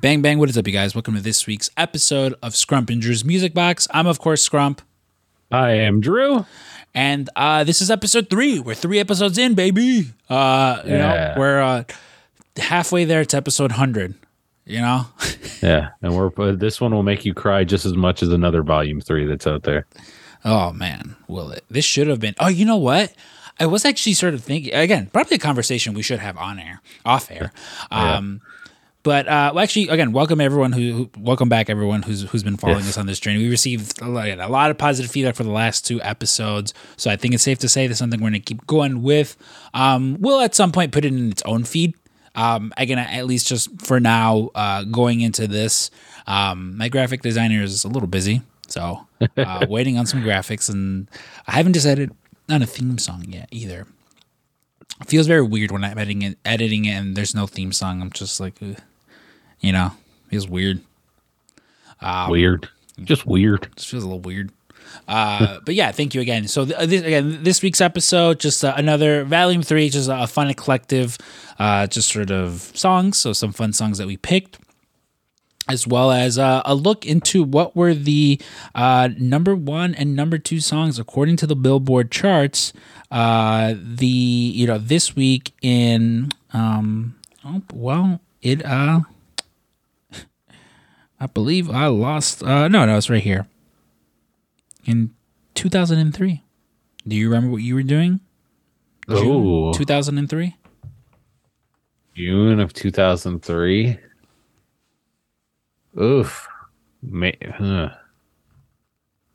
Bang bang, what is up, you guys? Welcome to this week's episode of Scrump and Drew's Music Box. I'm of course Scrump, I am Drew. and uh, this is episode three. We're three episodes in, baby. Uh, you know, we're uh, halfway there to episode hundred. You know, Yeah, and we're uh, this one will make you cry just as much as another volume three that's out there. oh man, will it? This should have been. Oh, you know what? I was actually sort of thinking again, probably a conversation we should have on air, off air. Um, But uh, well, actually, again, welcome everyone who, who welcome back everyone who's who's been following Yes. us on this journey. We received a lot, a lot of positive feedback for the last two episodes, so I think it's safe to say that's something we're going to keep going with. Um, we'll at some point put it in its own feed. Um, again, at least just for now, uh, going into this, um, my graphic designer is a little busy, so uh, waiting on some graphics, and I haven't decided on a theme song yet either. It feels very weird when I'm editing it, editing it, and there's no theme song. I'm just like, ugh. You know, feels weird. Um, weird, just weird. Just feels a little weird. Uh, but yeah, thank you again. So th- this, again, this week's episode, just uh, another volume three, just a fun collective, uh, just sort of songs. So some fun songs that we picked, as well as uh, a look into what were the uh, number one and number two songs according to the Billboard charts. Uh, the you know this week in um, oh, well it uh. I believe I lost. Uh, no, no, it's right here. In 2003. Do you remember what you were doing? Oh, 2003? June of two thousand three. Oof, Ma- huh.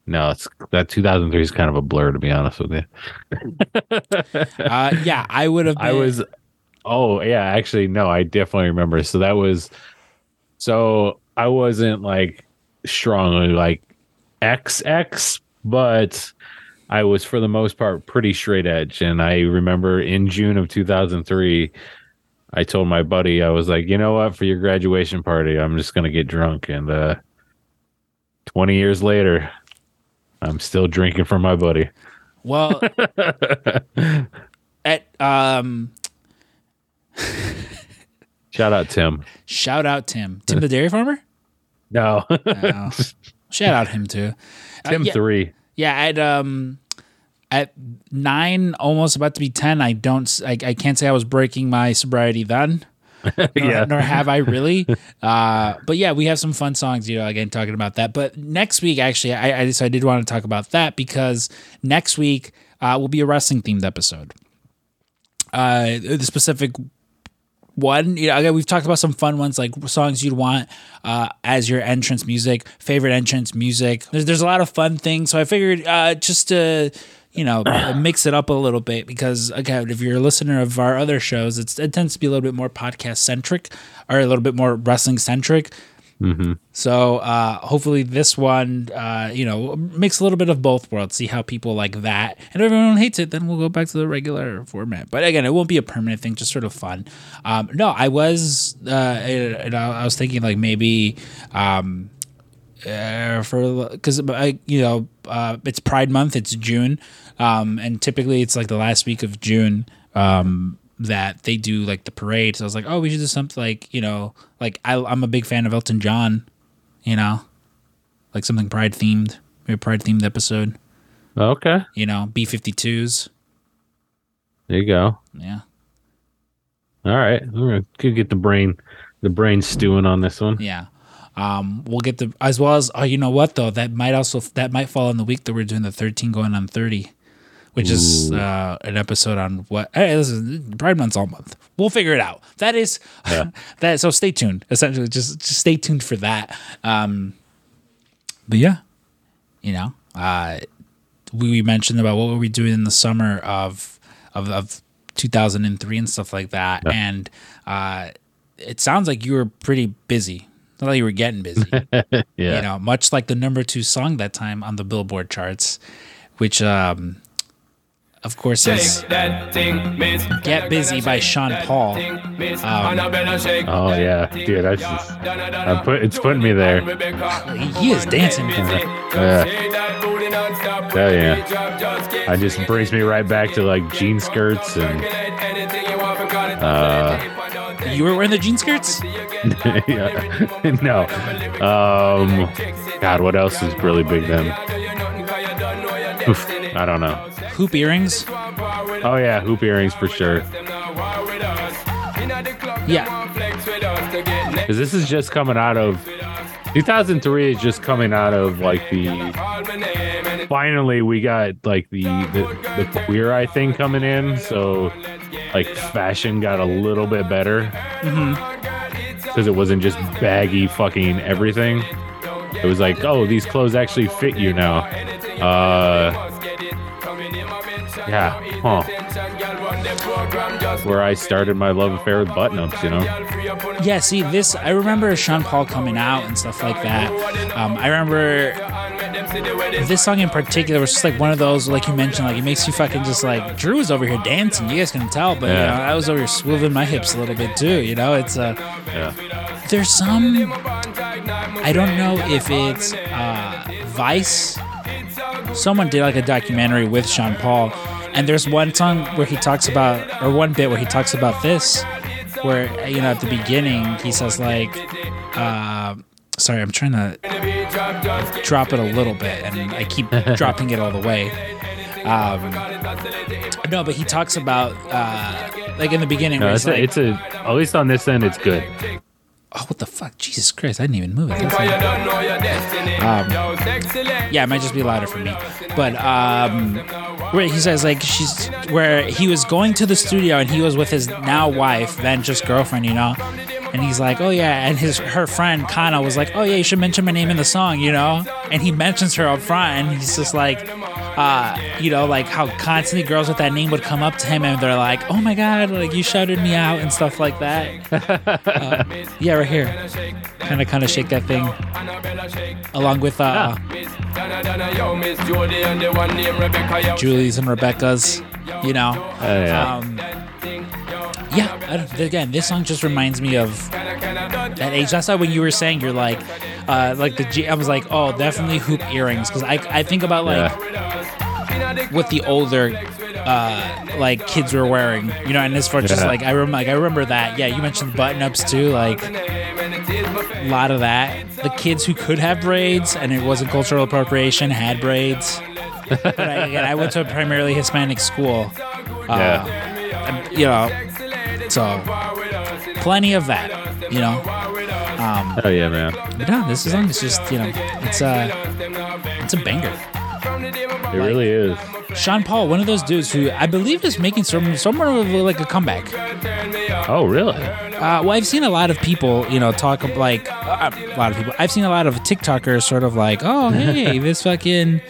No, it's that two thousand three is kind of a blur to be honest with you. Uh, yeah, I would have been. I was oh yeah, actually no, I definitely remember. So that was so I wasn't like strongly like XX, but I was for the most part pretty straight edge. And I remember in June of 2003, I told my buddy, I was like, you know what, for your graduation party, I'm just gonna get drunk. And uh 20 years later, I'm still drinking for my buddy. Well, at um, Shout out Tim. shout out Tim. Tim the dairy farmer? No. Oh, shout out him too. Uh, Tim yeah, three. Yeah, at um at nine, almost about to be ten, I don't I, I can't say I was breaking my sobriety then. Nor, Yeah. nor have I really. Uh, but yeah, we have some fun songs, you know, again talking about that. But next week, actually, I, I so I did want to talk about that because next week uh, will be a wrestling themed episode. Uh, the specific one, you know, we've talked about some fun ones like songs you'd want uh, as your entrance music, favorite entrance music. There's there's a lot of fun things, so I figured uh, just to you know mix it up a little bit because again, if you're a listener of our other shows, it's, it tends to be a little bit more podcast centric or a little bit more wrestling centric. So uh, hopefully this one, uh, you know, mix a little bit of both worlds. See how people like that, and if everyone hates it, then we'll go back to the regular format. But again, it won't be a permanent thing, just sort of fun. Um, no, I was, uh, I was thinking like maybe. Um, uh, for because you know uh, it's Pride Month, it's June, um, and typically it's like the last week of June um, that they do like the parade. So I was like, oh, we should do something like you know, like I, I'm a big fan of Elton John, you know, like something Pride themed, maybe a Pride themed episode, Okay. you know, B52s, There you go. yeah, All right, we're gonna get the brain the brain stewing on this one. yeah. Um, we'll get the as well as oh, you know what though that might also that might fall in the week that we're doing the 13 going on 30. Which is uh, an episode on what hey, this is Pride Month's all month. We'll figure it out. That is that. So stay tuned. Essentially, just just stay tuned for that. Um, but yeah, you know, uh, we, we mentioned about what were we doing in the summer of of, of 2003 and stuff like that, and uh, it sounds like you were pretty busy. Not like you were getting busy Yeah. you know, much like the number two song that time on the Billboard charts, which, um, of course, is Get Busy by Sean Paul. Um, Oh yeah, dude. I just I put it's putting me there. he is dancing. Yeah. Hell yeah. I just brings me right back to like jean skirts and uh, You were wearing the jean skirts? yeah. no. Um, God, what else is really big then? Oof, I don't know. Hoop earrings. Oh yeah, hoop earrings for sure. Yeah. Because this is just coming out of 2003 is just coming out of like the finally we got like the the, the queer eye thing coming in so like fashion got a little bit better because it wasn't just baggy fucking everything it was like oh these clothes actually fit you now uh yeah huh where i started my love affair with button-ups you know Yeah, see, this, I remember Sean Paul coming out and stuff like that. Um, I remember this song in particular was just like one of those, like you mentioned, like it makes you fucking just like, Drew was over here dancing. You guys can tell, but you Yeah. know, I was over here swiveling my hips a little bit too, you know? It's, uh, yeah there's some, I don't know if it's uh, Vice. Someone did like a documentary with Sean Paul, and there's one song where he talks about, or one bit where he talks about this, where you know at the beginning he says like, uh, sorry, I'm trying to drop it a little bit, and I keep dropping it all the way. Um, no, but he talks about uh, like in the beginning, no, it's a, like, it's a at least on this end it's good oh, what the fuck, Jesus Christ, I didn't even move it. Um, yeah, it might just be louder for me. But um, where he says like she's where he was going to the studio and he was with his now wife, then just girlfriend, you know. And he's like, oh yeah, and his her friend Kana was like, oh yeah, you should mention my name in the song, you know. And he mentions her up front, and he's just like, uh, you know, like how constantly girls with that name would come up to him and they're like, oh my god, like you shouted me out and stuff like that. Uh, yeah, right here, kind of kind of shake that thing, along with uh, Julie's and Rebecca's, you know. Oh, yeah. Um, yeah, I again, this song just reminds me of that age. That's why when you were saying you're like, uh, like the G, I was like, oh, definitely hoop earrings because I I think about like what the older uh like kids were wearing, you know, and as far as just like I remember like I remember that. Yeah, you mentioned button ups too, like a lot of that. The kids who could have braids and it wasn't cultural appropriation had braids. but I, again, I went to a primarily Hispanic school. Uh, Yeah. You know, so plenty of that. You know, um, oh yeah man but no, this song is just you know, it's a it's a banger. it really is Sean Paul, one of those dudes who I believe is making some somewhat of like a comeback. oh really Uh, well, I've seen a lot of people, you know, talk like uh, a lot of people. I've seen a lot of TikTokers sort of like, oh, hey, this fucking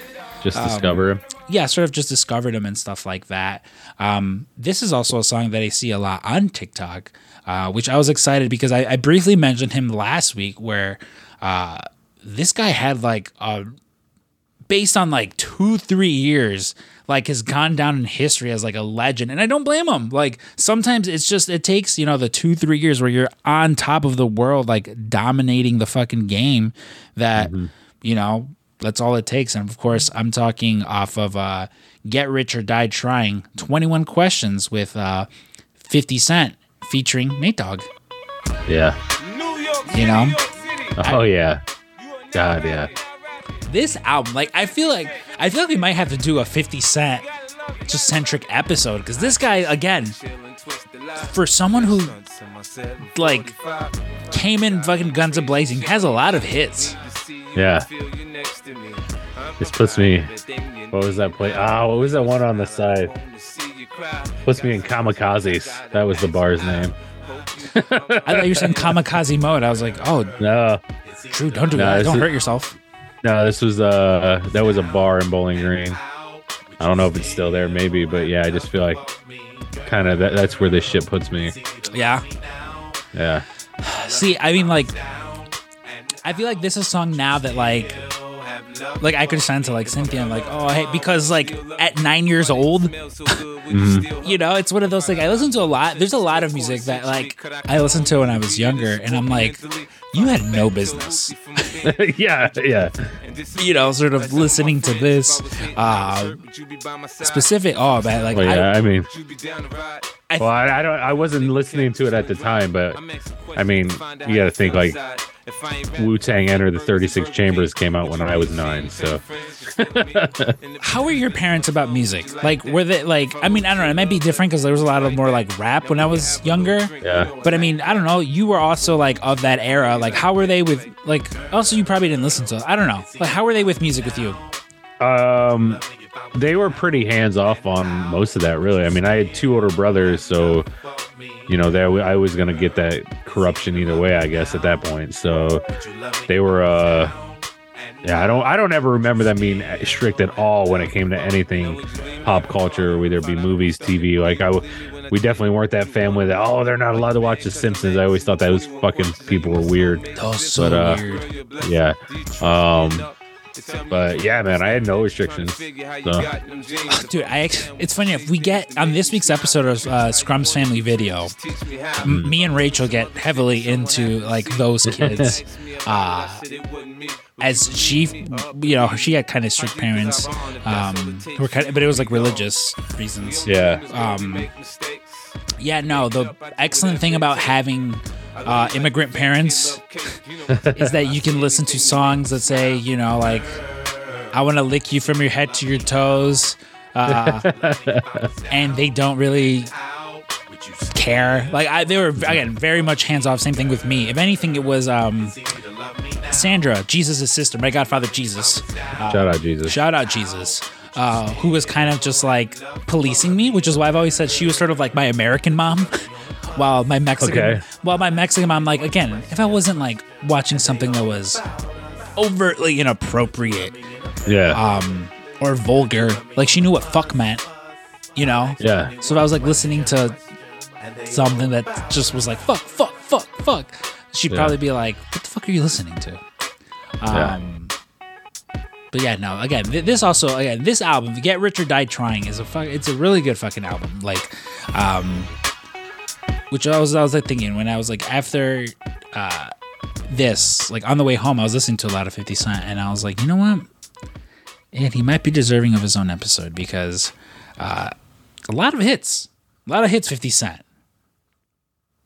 just Um, discover him yeah, sort of just discovered him and stuff like that. Um, this is also a song that I see a lot on TikTok, uh, which I was excited because I, I briefly mentioned him last week, where uh, this guy had like a based on like two three years like has gone down in history as like a legend. And i don't blame him. Like sometimes it's just it takes you know the two three years where you're on top of the world like dominating the fucking game that you know that's all it takes. And of course i'm talking off of uh get rich or die trying 21 questions with uh 50 cent featuring nate dogg. Yeah. You know? Oh yeah. God yeah. this album like i feel like i feel like we might have to do a 50 cent just centric episode because this guy again for someone who like came in fucking guns a blazing has a lot of hits yeah. This puts me what was that play ah what was that one on the side? puts me in kamikazes. That was the bar's name. I thought you were saying kamikaze mode. I was like oh no. drew don't do no, that. Don't is- hurt yourself. No this was uh that was a bar in bowling green. I don't know if it's still there maybe but yeah i just feel like kind of that, that's where this shit puts me. Yeah. Yeah. See i mean like i feel like this is a song now that like like I could send to like Cynthia and like, oh hey, because like at nine years old, you know, it's one of those like I listen to a lot. There's a lot of music that like I listened to when I was younger, and I'm like, you had no business, yeah yeah you know, sort of listening to this uh, specific. Oh man, like well I, yeah i mean I, Well, I, I don't. I wasn't listening to it at the time, but I mean, you got to think like Wu Tang Enter the 36 Chambers came out when I was nine. So how were your parents about music? Like, were they like? I mean, I don't know. It might be different because there was a lot of more like rap when I was younger. yeah, But I mean, I don't know. You were also like of that era. Like, how were they with like? Also, you probably didn't listen to. it. I don't know. Like, how were they with music with you? um, they were pretty hands off on most of that. Really, I mean, I had two older brothers, so you know, that I was gonna get that corruption either way. I guess at that point, so they were. uh yeah, I don't. I don't ever remember them being strict at all when it came to anything pop culture, whether it be movies, TV. Like I, we definitely weren't that family that oh they're not allowed to watch The Simpsons. I always thought those fucking people were weird. Oh, so But, uh, weird. Yeah, um, but yeah, man, I had no restrictions. So Dude, I it's funny if we get on this week's episode of uh, Scrump's Family Video, m- me and Rachel get heavily into like those kids. Uh, as she, you know, she had kind of strict parents, um, were kind of, but it was like religious reasons. yeah, Um, yeah, no, the excellent thing about having uh, immigrant parents is that you can listen to songs that say, you know, like, I want to lick you from your head to your toes. Uh, and they don't really care. Like, I, they were, again, very much hands off. Same thing with me. If anything, it was um, Sandra, Jesus' sister, my godfather Jesus. Uh, shout out Jesus. Shout out Jesus. Uh, who was kind of just like policing me, which is why I've always said she was sort of like my American mom, while my Mexican, Okay. while my Mexican mom, like again, if I wasn't like watching something that was overtly inappropriate yeah, um, or vulgar, like she knew what fuck meant, you know. yeah, So if I was like listening to something that just was like fuck, fuck, fuck, fuck, she'd Yeah. probably be like, "What the fuck are you listening to?" Yeah. But yeah, no. Again, th- this also again this album, "Get Rich or Die Trying," is a. It's a really good fucking album. Like, um, which I was I was like thinking when I was like after uh this, like on the way home, I was listening to a lot of Fifty Cent, and I was like, you know what? And he might be deserving of his own episode because uh, a lot of hits, a lot of hits. Fifty Cent.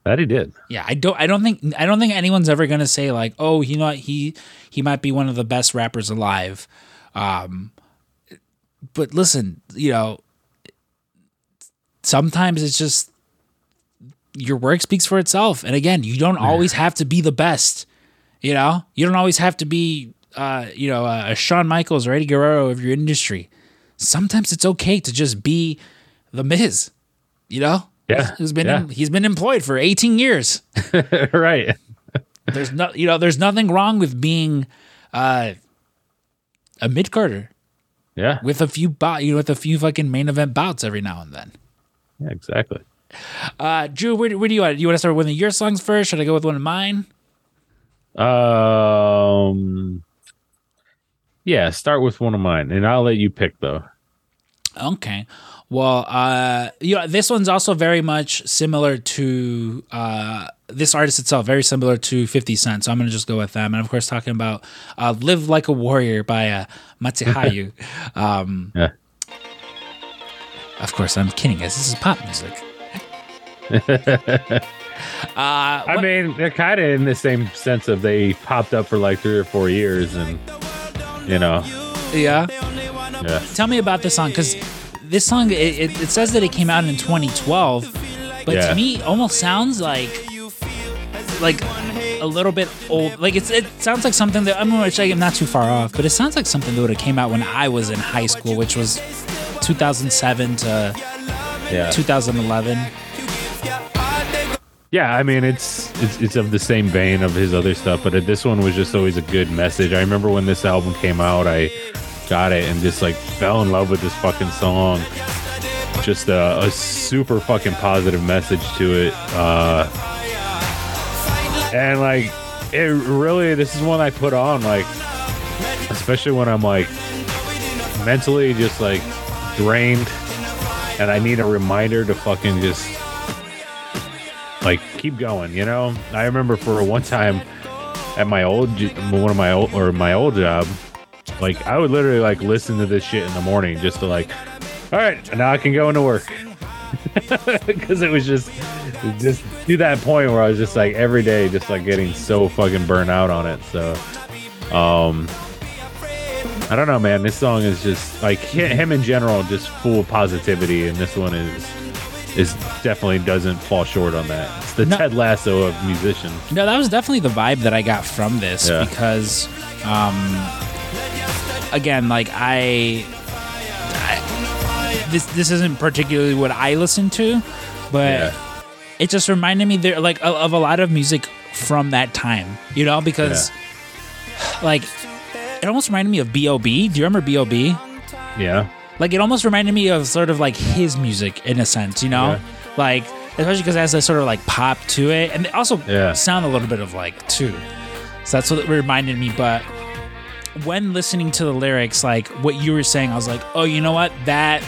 That he did. Yeah, I don't. I don't think. I don't think anyone's ever gonna say like, "Oh, you know what? He he might be one of the best rappers alive." Um, but listen, you know, sometimes it's just your work speaks for itself, and again, you don't always have to be the best. You know, you don't always have to be, uh, you know, a Shawn Michaels or Eddie Guerrero of your industry. Sometimes it's okay to just be the Miz. You know, Yeah, He's been yeah. he's been employed for 18 years. right. There's no you know there's nothing wrong with being uh, a mid carder Yeah, with a few bot you know with a few fucking main event bouts every now and then. yeah, exactly. Uh, Drew, where, where do you want? You want to start with one of your songs first? Should I go with one of mine? Um, yeah, start with one of mine, and I'll let you pick though. Okay. Well, uh, you know, this one's also very much similar to uh, this artist itself, very similar to 50 Cent. So I'm going to just go with them. And of course, talking about uh, Live Like a Warrior by uh, Matisyahu. um, Yeah. Of course, I'm kidding, guys. This is pop music. uh, I mean, they're kind of in the same sense of they popped up for like three or four years, and you know, yeah. yeah, Tell me about this song because this song it, it, it says that it came out in 2012, but Yeah. to me almost sounds like like a little bit old. Like it's it sounds like something that I mean, which I'm not too far off, but it sounds like something that would have came out when I was in high school, which was 2007 to yeah, 2011. yeah. I mean, it's it's it's of the same vein of his other stuff, but this one was just always a good message. I remember when this album came out, I got it and just like fell in love with this fucking song. Just a, a super fucking positive message to it. Uh, and like it really this is one I put on like especially when I'm like mentally just like drained and I need a reminder to fucking just like keep going, you know? I remember for one time at my old one of my old or my old job, like I would literally like listen to this shit in the morning just to like all right, now I can go into work. because it was just just to that point where I was just like every day, just like getting so fucking burnt out on it. So, um, I don't know, man. This song is just like him in general, just full positivity, and this one is is definitely doesn't fall short on that. It's the No. Ted Lasso of musicians. No, that was definitely the vibe that I got from this Yeah. because, um, again, like I, I, this this isn't particularly what I listen to, but Yeah. it just reminded me there like of, of a lot of music from that time, you know, because like it almost reminded me of B.O.B. Do you remember B.O.B.? Yeah, Like it almost reminded me of sort of like his music in a sense, you know, Yeah. like especially because it has that sort of like pop to it, and they also Yeah. sound a little bit of like too. So that's what it reminded me. But when listening to the lyrics, like what you were saying, I was like, oh, you know what? That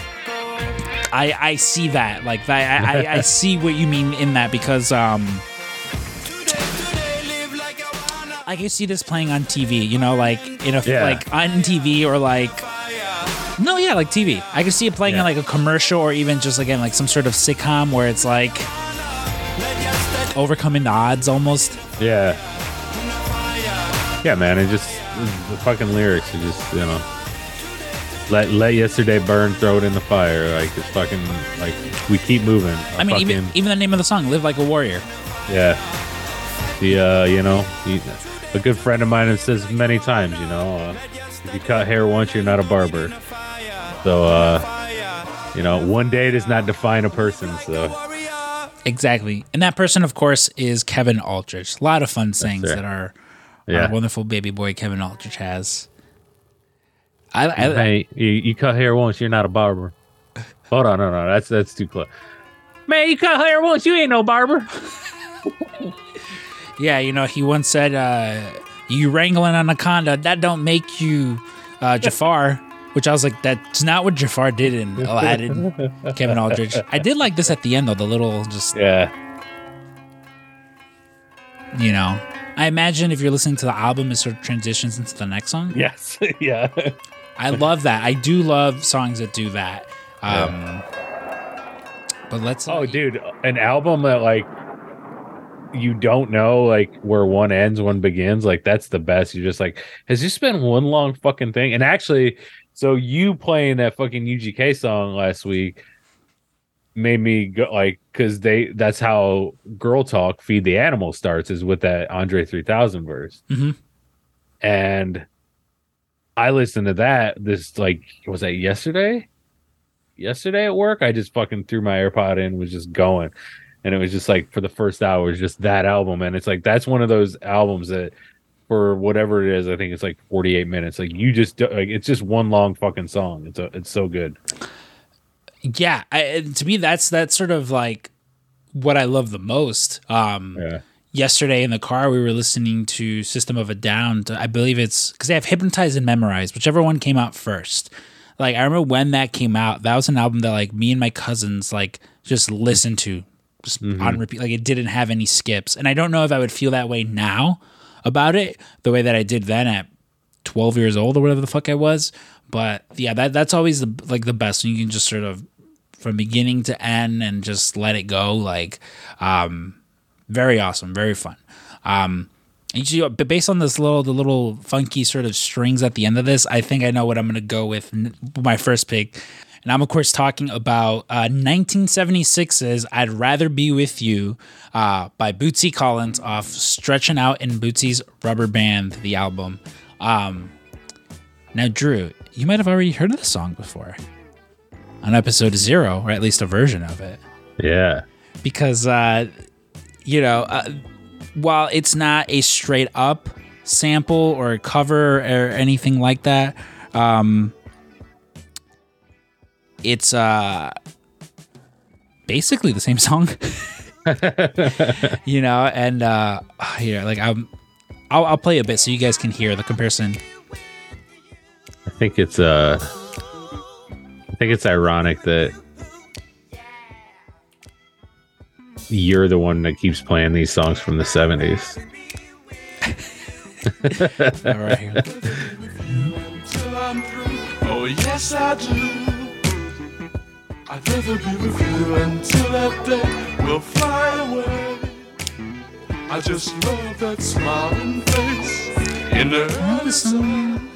I I see that. Like that I, I, I see what you mean in that because um I can see this playing on TV, you know, like in a Yeah. like on TV or like no, yeah, like TV. I can see it playing Yeah. in like a commercial or even just again like some sort of sitcom where it's like overcoming the odds almost. yeah, yeah, man. It just the fucking lyrics are just you know. Let let yesterday burn, throw it in the fire. Like it's fucking like we keep moving. I mean, fucking, even even the name of the song, "Live Like a Warrior." Yeah. The uh, you know, he, a good friend of mine has says many times, you know, uh, if you cut hair once, you're not a barber. So, uh, you know, one day does not define a person. So, Exactly, and that person, of course, is Kevin Aldridge. A lot of fun sayings right. that our, Yeah. our wonderful baby boy Kevin Aldridge has. I, I hey, you, you cut hair once, you're not a barber. Hold on, no, no, that's that's too close. Man, you cut hair once, you ain't no barber. yeah, you know, he once said, uh, "You wrangling anaconda, that don't make you uh, Jafar." Which I was like, that's not what Jafar did in Aladdin. Kevin Aldridge. I did like this at the end though, the little just Yeah, you know. I imagine if you're listening to the album, it sort of transitions into the next song. yes, yeah, I love that. I do love songs that do that. Um, But let's. Oh, dude, an album that like you don't know like where one ends, one begins. Like that's the best. You're just like, has this been one long fucking thing? And actually, so you playing that fucking UGK song last week made me go like because they that's how Girl Talk Feed the Animal starts is with that Andre 3000 verse. Mhm. And I listened to that this like was that yesterday? Yesterday at work, I just fucking threw my AirPod in, was just going, and it was just like for the first hour, was just that album, and it's like that's one of those albums that for whatever it is, I think it's like 48 minutes. Like you just like it's just one long fucking song. It's a, it's so good. Yeah, I, to me, that's that's sort of like what I love the most. Um, Yeah. yesterday in the car we were listening to system of a down. To, i believe it's because they have hypnotized and memorized whichever one came out first. Like i remember when that came out that was an album that like me and my cousins like just listened to just on repeat. Like it didn't have any skips. And i don't know if i would feel that way now about it the way that i did then at 12 years old or whatever the fuck i was. But yeah that that's always the like the best when you can just sort of from beginning to end and just let it go like um very awesome, very fun. Um, you- but based on this little, the little funky sort of strings at the end of this, I think I know what I'm to go with my first pick. And I'm of course talking about uh, 1976's "I'd Rather Be with You" uh, by Bootsy Collins off "Stretching Out" in Bootsy's Rubber Band, the album. Um, now, Drew, you might have already heard of the song before on episode zero, or at least a version of it. Yeah. because uh, you know uh, while it's not a straight up sample or a cover or anything like that um, it's uh, basically the same song. You know and uh, here like I'm I'll, I'll play a bit so you guys can hear the comparison. I think it's uh I think it's ironic that you're the one that keeps playing these songs from the 70s. all right. Oh, yes, I do. I'd rather be with you until that day will fly away. I just love that smiling face in the sun.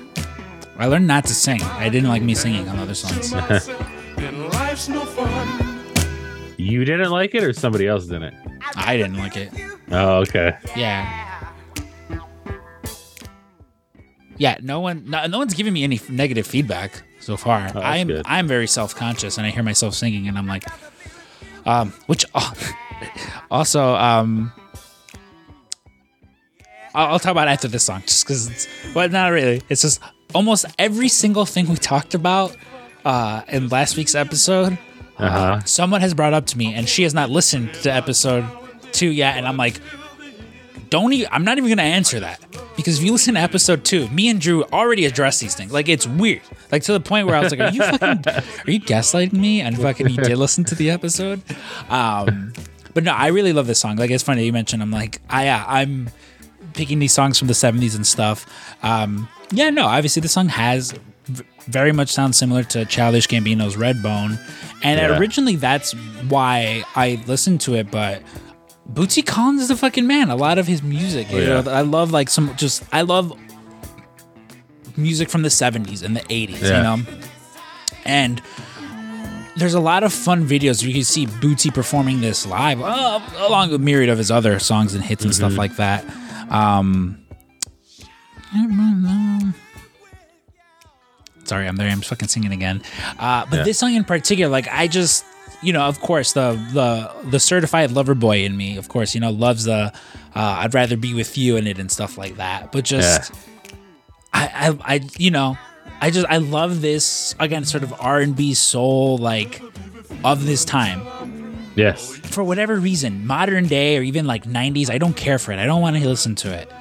I learned not to sing. I didn't like me singing on other songs. And life's no fun. You didn't like it, or somebody else didn't? I didn't like it. Oh, okay. Yeah. Yeah, no one, no, no one's giving me any negative feedback so far. that's I'm, good. I'm very self conscious, and I hear myself singing, and I'm like, um, which also, um, I'll, I'll talk about after this song, just because it's, well, not really. It's just almost every single thing we talked about uh, in last week's episode. Uh huh. Someone has brought up to me, and she has not listened to episode two yet, and I'm like, don't even. I'm not even gonna answer that because if you listen to episode two, me and Drew already addressed these things. Like it's weird, like to the point where I was like, "Are you fucking? Are you gaslighting me?" And fucking, you did listen to the episode. Um, but no, I really love this song. Like it's funny you mentioned. I'm like, I yeah, I'm picking these songs from the 70s and stuff. Um, yeah, no, obviously the song has v- very much sounds similar to Childish Gambino's Redbone, and Yeah. originally that's why I listened to it, but. Bootsy Collins is the fucking man. A lot of his music, Oh, yeah. know, I love like some just I love music from the 70s and the 80s, Yeah. you know. And there's a lot of fun videos where you can see Bootsy performing this live, uh, along with a myriad of his other songs and hits and stuff like that. Um, sorry, I'm there. I'm fucking singing again. Uh, but Yeah. this song in particular, like I just, you know, of course, the the the certified lover boy in me, of course, you know, loves the uh, I'd rather be with you in it and stuff like that. But just, I, I, I, you know, I just I love this again, sort of R and B soul like of this time Yes. for whatever reason, modern day or even like 90s, I don't care for it. I don't want to listen to it.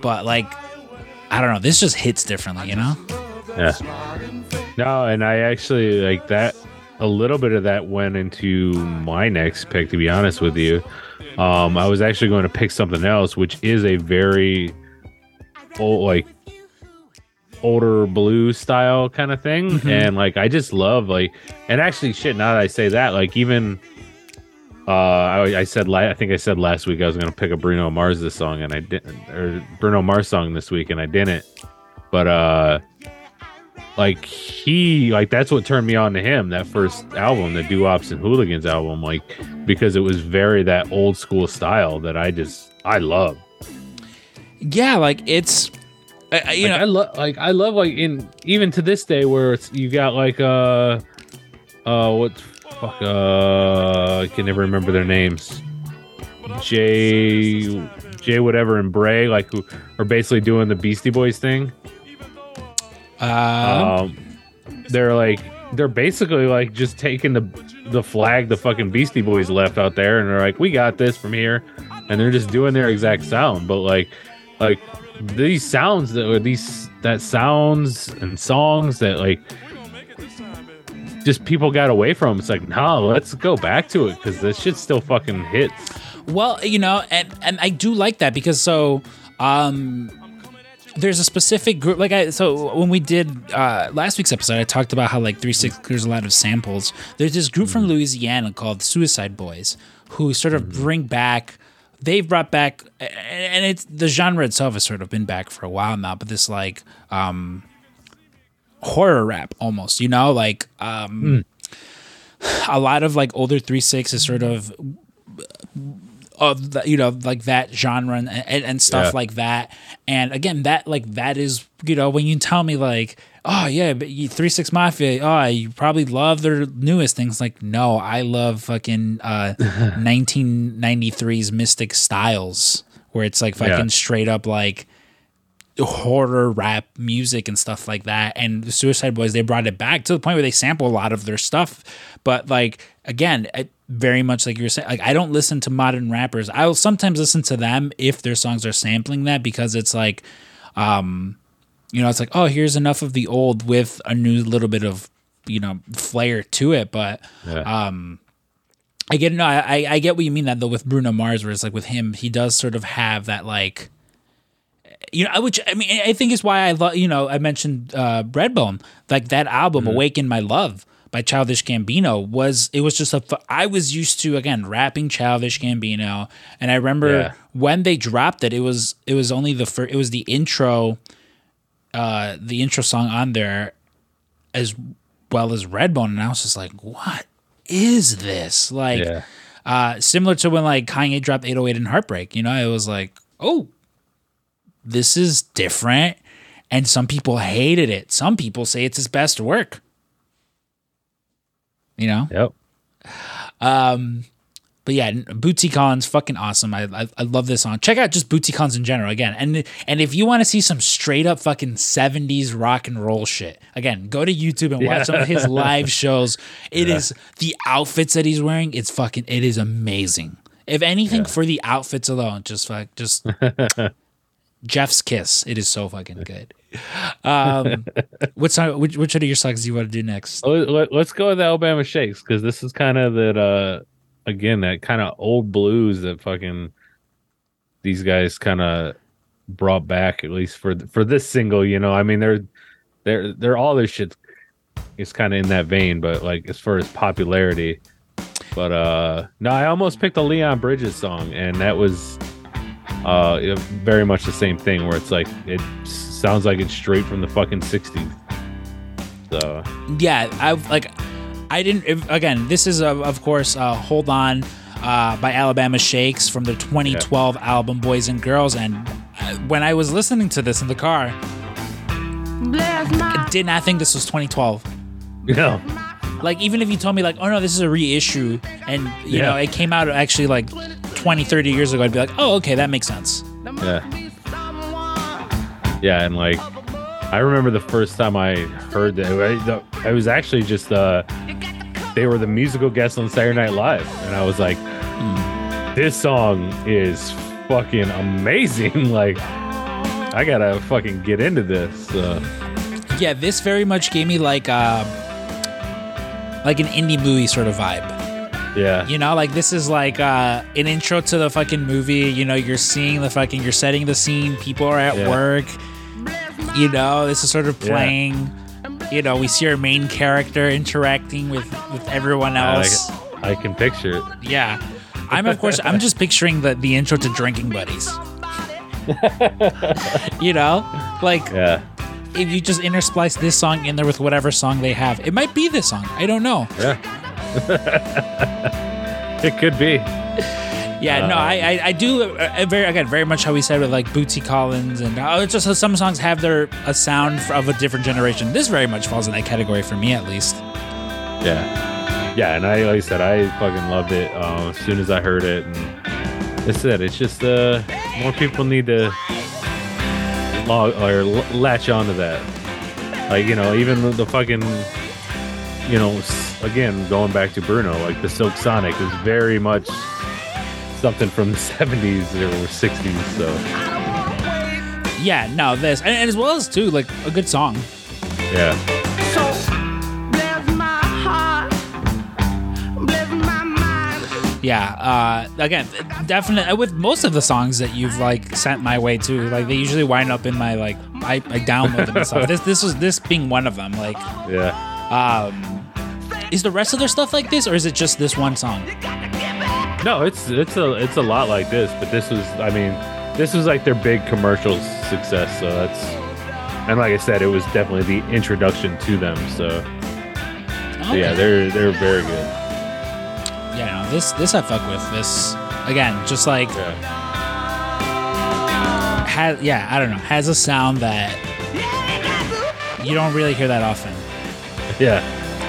But like, I don't know. This just hits differently, you know? Yeah. No, and I actually like that. A little bit of that went into my next pick. To be honest with you, um, I was actually going to pick something else, which is a very old, like older blues style kind of thing, and like I just love like, and actually, shit. Now that I say that, like even. Uh, I, I said la- I think I said last week I was gonna pick a Bruno Mars this song and I didn't, or Bruno Mars song this week and I didn't. But uh, like he like that's what turned me on to him that first album the doo-wops and hooligans album like because it was very that old school style that i just i love Yeah, like it's, I- I- you like, know, i love like i love like in even to this day where it's you got like uh uh what fuck uh i can never remember their names. Jay jay whatever and bray like who are basically doing the beastie boys thing. Uh, um, they're like they're basically like just taking the the flag the fucking Beastie Boys left out there, and they're like, we got this from here, and they're just doing their exact sound, but like like these sounds that these that sounds and songs that like just people got away from. It's like, no, let's go back to it because this shit still fucking hits. well, you know, and, and I do like that because so, um, there's a specific group like I so when we did uh, last week's episode, I talked about how like Three Six there's a lot of samples. There's this group from Louisiana called Suicide Boys who sort of bring back. They've brought back, and it's the genre itself has sort of been back for a while now. But this like um, horror rap almost, you know, like um, a lot of like older Three Six is sort of of the, you know like that genre and, and, stuff Yeah. like that and again that like that is you know when you tell me like oh yeah but you, 3 6 mafia oh you probably love their newest things like no i love fucking uh 1993's Mystic Stylez where it's like fucking Yeah. straight up like horror rap music and stuff like that. And the Suicide Boys, they brought it back to the point where they sample a lot of their stuff. But like again, I, very much like you were saying, like I don't listen to modern rappers. I will sometimes listen to them if their songs are sampling that because it's like, um, you know, it's like oh, here's enough of the old with a new little bit of you know flair to it. But Yeah. um, I get no, I I get what you mean that though with Bruno Mars, where it's like with him, he does sort of have that like you know, which I mean, I think is why I love. You know, I mentioned uh, Redbone, like that album, "Awaken My Love." by Childish Gambino was it was just a I was used to again rapping Childish Gambino, and I remember Yeah. when they dropped it, it was it was only the first, it was the intro, uh, the intro song on there, as well as Redbone, and I was just like, what is this like? Yeah. uh, similar to when like Kanye dropped 808 and Heartbreak. You know, it was like, oh, this is different. And some people hated it. Some people say it's his best work. You know? Yep. Um, but yeah, Bootsy Collins, fucking awesome. I, I I love this song. Check out just Bootsy Collins in general again. And and if you want to see some straight up fucking seventies rock and roll shit, again, go to YouTube and watch some of his live shows. It is the outfits that he's wearing. It's fucking. It is amazing. If anything, for the outfits alone, just fuck, just Jeff's kiss. It is so fucking good. Um, what song? Which, which of your songs do you want to do next? Let, let, us go with the Alabama Shakes because this is kind of that. Uh, again, that kind of old blues that fucking these guys kind of brought back at least for for this single. You know, I mean, they're they're they're all their shit is kind of in that vein, but like as far as popularity. But uh no, I almost picked a Leon Bridges song, and that was uh very much the same thing where it's like it sounds like it's straight from the fucking 60s. So yeah i like i didn't if, again this is of, of course uh, hold on uh, by alabama shakes from their 2012 album boys and girls and uh, when i was listening to this in the car I did not think this was 2012 you know, like even if you told me like oh no this is a reissue and you Yeah. know it came out actually like 20 30 years ago i'd be like oh okay that makes sense Yeah. Yeah, and like I remember the first time I heard that I, the- I was actually just uh they were the musical guests on Saturday Night Live and I was like this song is fucking amazing like I got to fucking get into this. Uh, yeah this very much gave me like uh like an indie movie sort of vibe yeah. You know, like this is like uh, an intro to the fucking movie. You know, you're seeing the fucking, you're setting the scene. People are at Yeah. work. You know, this is sort of Yeah. playing. You know, we see our main character interacting with with everyone I, else. I can picture it. Yeah, I'm of course. I'm just picturing the the intro to Drinking Buddies. you know, like Yeah. if you just intersplice this song in there with whatever song they have, it might be this song. I don't know. Yeah. it could be. Yeah, no, Uh, I, I, I do uh, very again very much how we said with like Bootsy Collins and uh, it's just some songs have their a sound of a different generation. This very much falls in that category for me at least. Yeah. Yeah, and I like I said, I fucking loved it uh, as soon as I heard it. And it's it. It's just uh, more people need to log or l- latch onto that. Like you know, even the, the fucking, you know, again going back to Bruno, like the Silk Sonic is very much something from the '70s or '60s. So Yeah, no, this and, and as well as too like a good song. yeah, Yeah, uh, again, definitely with most of the songs that you've like sent my way too, like they usually wind up in my like I, I download them and stuff. This this was this being one of them. Like, yeah. Is the rest of their stuff like this, or is it just this one song? No, it's it's a it's a lot like this, but this was I mean, this was like their big commercial success, so that's and like I said, it was definitely the introduction to them. So, so yeah, they're they're very good. Yeah, no, this this I fuck with. This again, just like Yeah, has yeah, I don't know, has a sound that you don't really hear that often yeah,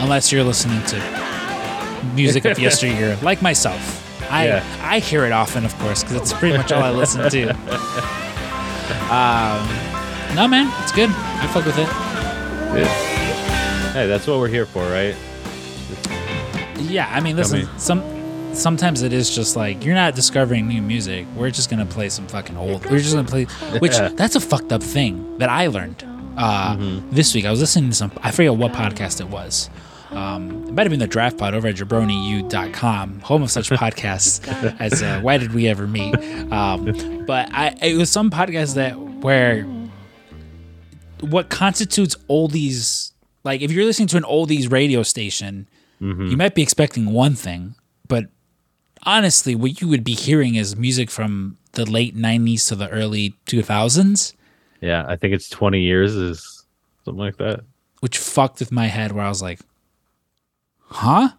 unless you're listening to music of yesteryear, like myself. I Yeah. I hear it often, of course, because it's pretty much all I listen to. Um, no man, it's good. I fuck with it. yeah. Hey, that's what we're here for, right? Yeah, I mean, listen, me. some sometimes it is just like you're not discovering new music. We're just gonna play some fucking old. We're just gonna play, which Yeah. that's a fucked up thing that I learned uh, Mm-hmm. this week. I was listening to some. I forget what podcast it was. Um, it might have been the Draft Pod over at jabroniu.com, home of such podcasts as uh, Why Did We Ever Meet? Um, but I, it was some podcast that where what constitutes oldies Like if you're listening to an oldies radio station, Mm-hmm. you might be expecting one thing, but honestly, what you would be hearing is music from the late '90s to the early 2000s, Yeah, I think it's 20 years is something like that. which fucked with my head. Where I was like, "Huh."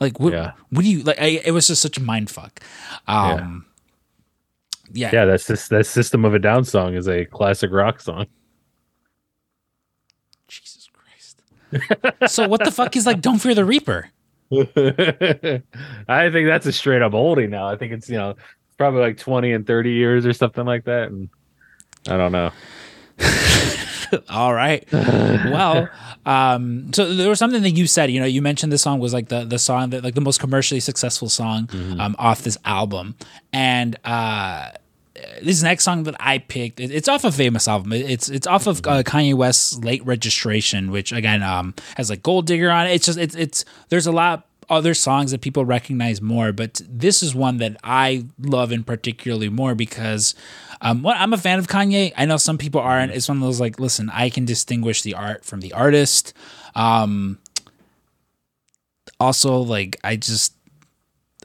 Like what? Yeah. What do you like? I, it was just such a mind fuck. Um, yeah. Yeah, that's this that System of a Down song is a classic rock song. Jesus Christ. so what the fuck is like "Don't Fear the Reaper"? I think that's a straight up oldie now. I think it's you know probably like 20 and 30 years or something like that. And I don't know. All right. well, um, so there was something that you said. You know, you mentioned this song was like the the song that like the most commercially successful song um, off this album, and uh, this next song that I picked, it's off a famous album. It's it's off of uh, Kanye West's Late Registration, which again um, has like Gold Digger on it. It's just it's it's there's a lot other songs that people recognize more, but this is one that I love in particularly more because um, well, I'm a fan of Kanye. I know some people aren't. It's one of those like, listen, I can distinguish the art from the artist. Um, also, like, I just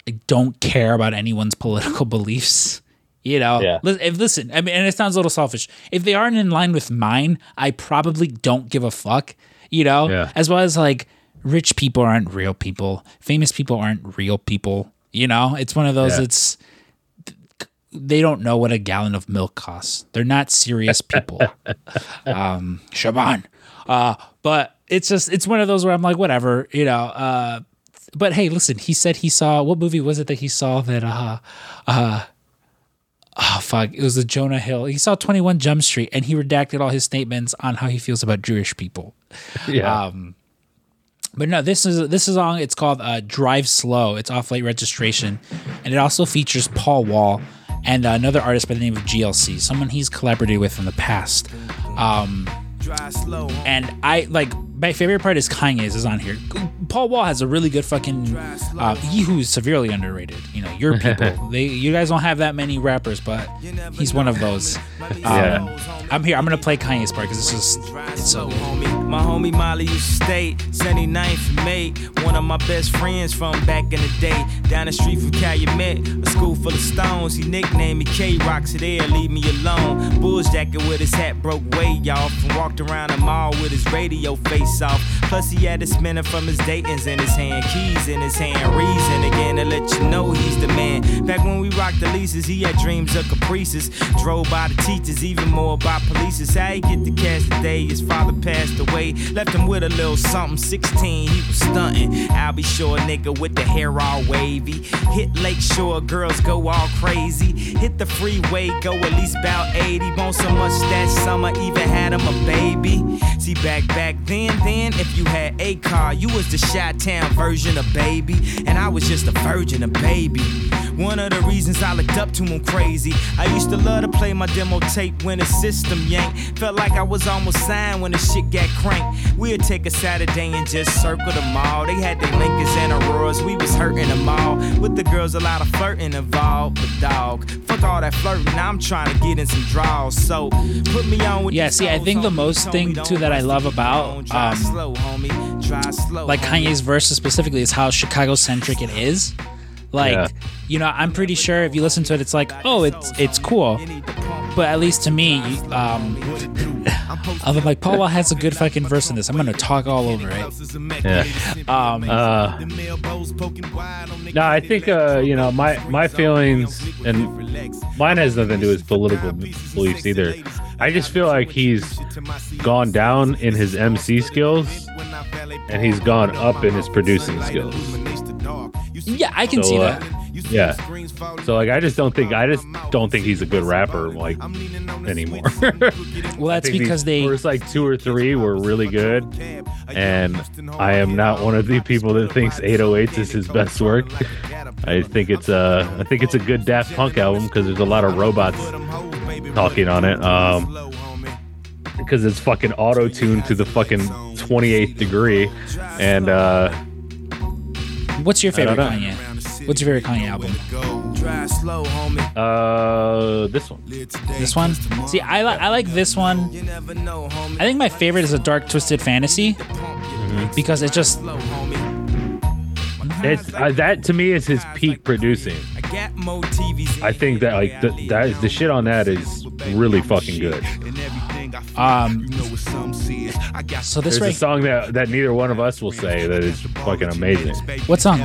I don't care about anyone's political beliefs. You know, Yeah. If listen, I mean, and it sounds a little selfish. If they aren't in line with mine, I probably don't give a fuck. You know, Yeah. as well as like rich people aren't real people, famous people aren't real people. You know, it's one of those. Yeah. It's they don't know what a gallon of milk costs. They're not serious people. um, Shaban. Uh, but it's just it's one of those where I'm like, whatever, you know. Uh, but hey, listen, he said he saw what movie was it that he saw that uh uh oh fuck, it was the Jonah Hill. He saw 21 Jump Street and he redacted all his statements on how he feels about Jewish people. Yeah. Um, But no, this is this is song. It's called uh, "Drive Slow." It's off late registration, and it also features Paul Wall and uh, another artist by the name of GLC, someone he's collaborated with in the past. Um, and I like my favorite part is Kanye's is on here. Paul Wall has a really good fucking. Uh, he who's severely underrated. You know, your people. they you guys don't have that many rappers, but he's one of those. Um, Yeah. I'm here. I'm gonna play Kanye's part because it's just it's so good. My homie Molly used to stay 79th and May. One of my best friends from back in the day. Down the street from Calumet, a school full of stones. He nicknamed me K Rock, so there, leave me alone. Bulls jacket with his hat broke way off. And walked around the mall with his radio face off. Plus, he had a spinner from his Dayton's in his hand, keys in his hand. Reason again to let you know he's the man. Back when we rocked the leases, he had dreams of caprices. Drove by the teachers, even more by police. How he get the cash today? His father passed away, left him with a little something. 16, he was stunting. I'll be sure, nigga, with the hair all wavy. Hit Lake Shore, girls go all crazy. Hit the freeway, go at least about 80. Bone so much that summer, even had him a baby. See, back back then, then, if you had a car, you was the Chi-Town version of baby. And I was just a virgin, a baby. One of the reasons I looked up to him crazy. I used to love to play my demo tape when the system yanked. Felt like I was almost signed when the shit got cranked. We'd take a Saturday and just circle the mall. They had their Lincolns and Auroras, we was hurting them all. With the girls, a lot of flirting involved. But dog, fuck all that flirting. I'm trying to get in some draws. So put me on with Yeah, see, I think the most thing, too, that I love about. Um, slow, homie. Slow, like. Kanye's verses specifically is how Chicago centric it is. Like, Yeah. you know, I'm pretty sure if you listen to it, it's like, oh, it's it's cool. But at least to me, um, I'm like, Paul Wall has a good fucking verse in this. I'm gonna talk all over it. Yeah. Um, Uh, no, I think uh, you know my my feelings and mine has nothing to do with political beliefs either. I just feel like he's gone down in his MC skills and he's gone up in his producing skills. Yeah, I can So, see uh, that. Yeah. So like I just don't think I just don't think he's a good rapper like anymore. Well, that's because these they. first like two or three were really good, and I am not one of the people that thinks 808 is his best work. I think it's a I think it's a good Daft Punk album because there's a lot of robots talking on it. Um, because it's fucking auto tuned to the fucking 28th degree, and uh, What's your favorite Kanye? What's your favorite Kanye album? Uh, this one. This one. 'cause tomorrow See, I like I like this one. You never know, homie. I think my favorite is a Dark Twisted Fantasy because it just Slow. It's uh, that to me is his peak producing. I got more TVs. I think that like the, that is the shit on that is really fucking good. Um. you know with some So this There's a right. song that that neither one of us will say that is fucking amazing. What song?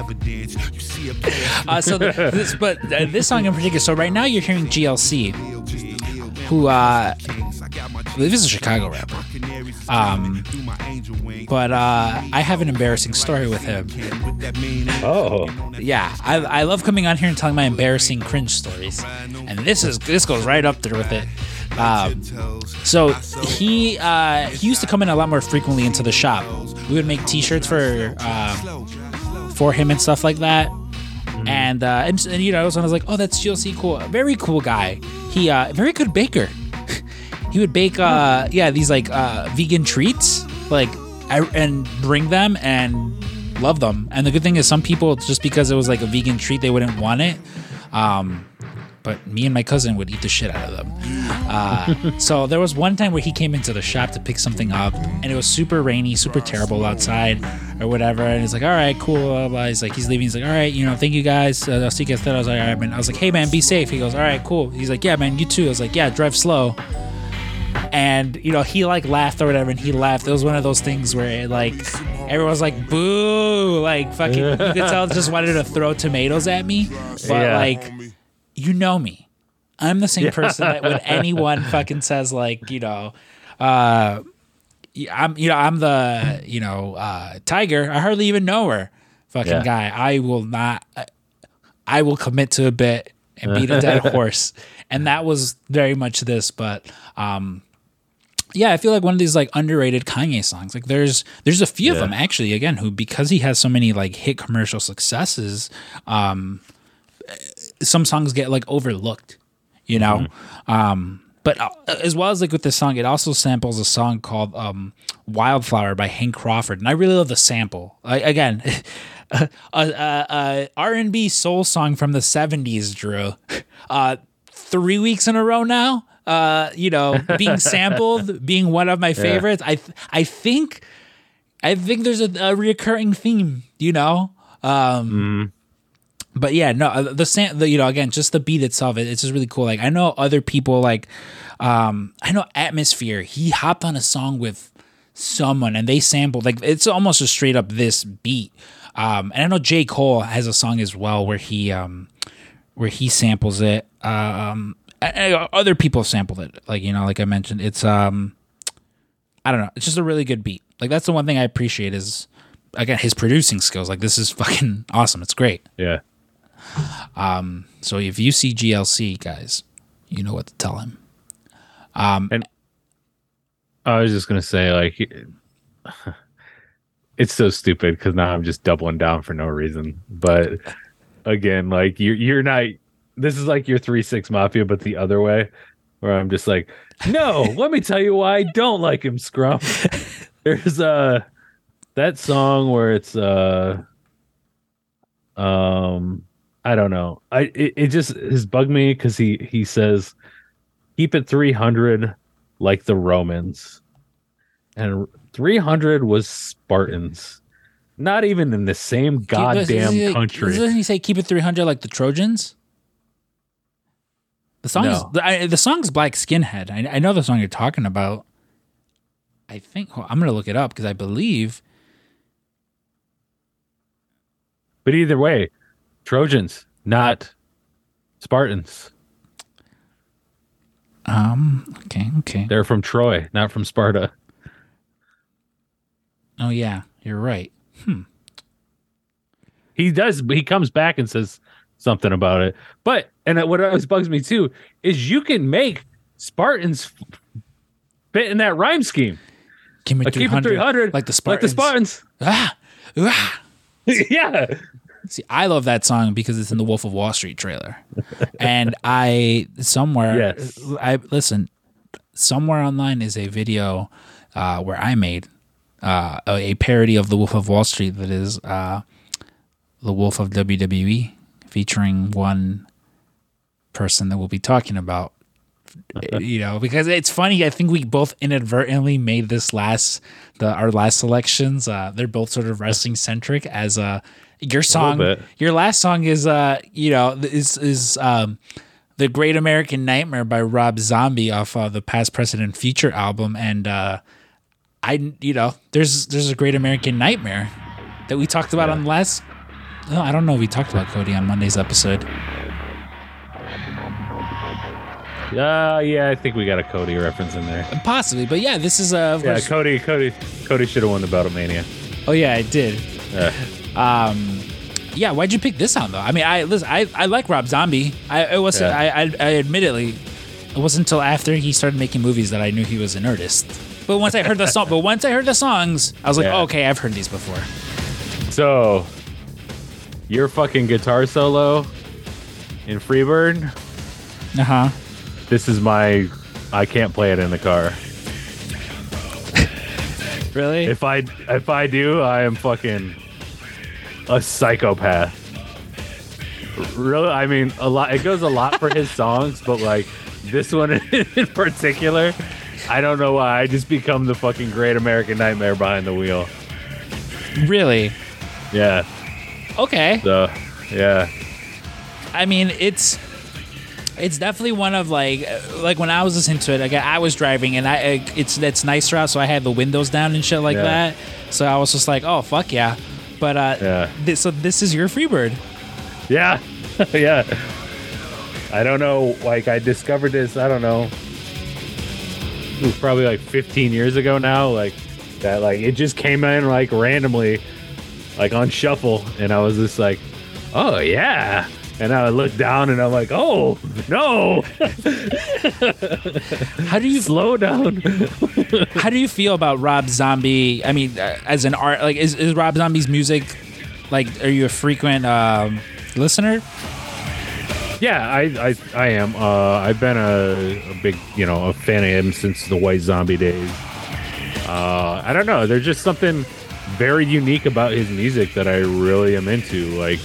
Uh, so th- this, but uh, this song in particular. So right now you're hearing GLC, who uh, this is a Chicago rapper. Um, but uh, I have an embarrassing story with him. Oh, Yeah, I, I love coming on here and telling my embarrassing cringe stories, and this is this goes right up there with it. Um, so he uh, he used to come in a lot more frequently into the shop. We would make T-shirts for uh, for him and stuff like that. And, uh, and, and, you know, so I was like, oh, that's GLC cool. Very cool guy. He uh, very good baker. he would bake uh, yeah these like uh, vegan treats like I, and bring them and love them. And the good thing is, some people just because it was like a vegan treat, they wouldn't want it. Um, but me and my cousin would eat the shit out of them. Uh, so there was one time where he came into the shop to pick something up, and it was super rainy, super terrible outside, or whatever. And he's like, "All right, cool." Blah, blah. He's like, he's leaving. He's like, "All right, you know, thank you guys. Uh, I'll see you guys later." I was like, "All right, man." I was like, "Hey, man, be safe." He goes, "All right, cool." He's like, "Yeah, man, you too." I was like, "Yeah, drive slow." And you know, he like laughed or whatever, and he laughed. It was one of those things where like everyone was like, "Boo!" Like fucking, you could tell just wanted to throw tomatoes at me, but Yeah. like you know me. I'm the same person that when anyone fucking says like, you know, uh I'm you know, I'm the, you know, uh tiger. I hardly even know her. Fucking Yeah. guy. I will not I will commit to a bit and beat a dead horse. And that was very much this, but um yeah, I feel like one of these like underrated Kanye songs. Like there's there's a few of them actually again who because he has so many like hit commercial successes, um some songs get like overlooked, you know. Um, but uh, as well as like with this song, it also samples a song called um, "Wildflower" by Hank Crawford, and I really love the sample. I, again, a, a, a R and B soul song from the '70s, Drew. Uh, three weeks in a row now. Uh, you know, being sampled, being one of my favorites. I th- I think I think there's a, a reoccurring theme. You know. Um, but yeah, no, uh, the sam, the, you know, again, just the beat itself, it, it's just really cool. Like I know other people, like, um, I know Atmosphere. He hopped on a song with someone, and they sampled like it's almost just straight up this beat. Um, and I know J Cole has a song as well where he, um, where he samples it. Um, other people sampled it, like you know, like I mentioned, it's um, I don't know, it's just a really good beat. Like that's the one thing I appreciate is again his producing skills. Like this is fucking awesome. It's great. yeah. So if you see GLC, guys, you know what to tell him. Um and I was just gonna say like it's so stupid because now I'm just doubling down for no reason. But again, like you're you're not. This is like your three six mafia, but the other way, where I'm just like, no. let me tell you why I don't like him, Scrump. There's uh that song where it's uh um I don't know. I it, it just has bugged me because he he says keep it 300 like the Romans. And 300 was Spartans. Not even in the same goddamn Doesn't country. Doesn't he say keep it 300 like the Trojans? The song is the, I, the song's Black Skinhead. I, I know the song you're talking about. I think hold- I'm gonna look it up because I believe But either way, Trojans, not Spartans. um okay okay They're from Troy, not from Sparta. oh yeah you're right He does, he comes back and says something about it. But, and what always bugs me too, is you can make Spartans fit in that rhyme scheme. keep it Like keep it 300 300 like the Like the Spartans Spartans. ah, ah. yeah. See, I love that song because it's in the Wolf of Wall Street trailer, and I somewhere Yes. I listen somewhere online is a video uh, where I made uh, a, a parody of the Wolf of Wall Street that is uh, the Wolf of WWE featuring one person that we'll be talking about. you know, because it's funny. I think we both inadvertently made this last the our last selections. Uh, they're both sort of wrestling centric. As uh, your song, your last song is uh, you know, is is um, the Great American Nightmare by Rob Zombie off uh, the Past, Present, and Future album, and uh, I you know, there's there's a Great American Nightmare that we talked about on the last. No, I don't know. if We talked about Cody on Monday's episode. Uh, yeah, I think we got a Cody reference in there. Possibly, but yeah, this is uh, Yeah, course- Cody, Cody, Cody should have won the Battle Mania. Oh yeah, I did. Yeah. Um, yeah, why'd you pick this song though? I mean, I listen, I, I like Rob Zombie. I it wasn't. Yeah. I, I I admittedly, it wasn't until after he started making movies that I knew he was an artist. But once I heard the song, but once I heard the songs, I was like, Yeah. oh, okay, I've heard these before. So, your fucking guitar solo in Freebird. Uh huh. This is my. I can't play it in the car. Really? If I if I do, I am fucking a psychopath. Really, I mean, a lot. It goes a lot for his songs, but like this one in particular, I don't know why. I just become the fucking Great American Nightmare behind the wheel. really? Yeah. Okay. So, yeah. I mean, it's it's definitely one of like like when I was listening to it, like I was driving and I it's it's nicer out, so I had the windows down and shit like Yeah. that. So I was just like, oh fuck yeah. But uh, Yeah. thi- so this is your Freebird. Yeah. yeah. I don't know. Like, I discovered this, I don't know. It was probably like 15 years ago now. Like, that, like, it just came in, like, randomly, like, on shuffle. And I was just like, oh, yeah. And I look down and I'm like, oh, no. How do you Slow down. how do you feel about Rob Zombie? I mean, uh, as an art, like is, is Rob Zombie's music like? Are you a frequent um, listener? Yeah, I, I, I am. Uh, I've been a, a big, you know, a fan of him since the White Zombie days. Uh, I don't know. There's just something very unique about his music that I really am into. Like,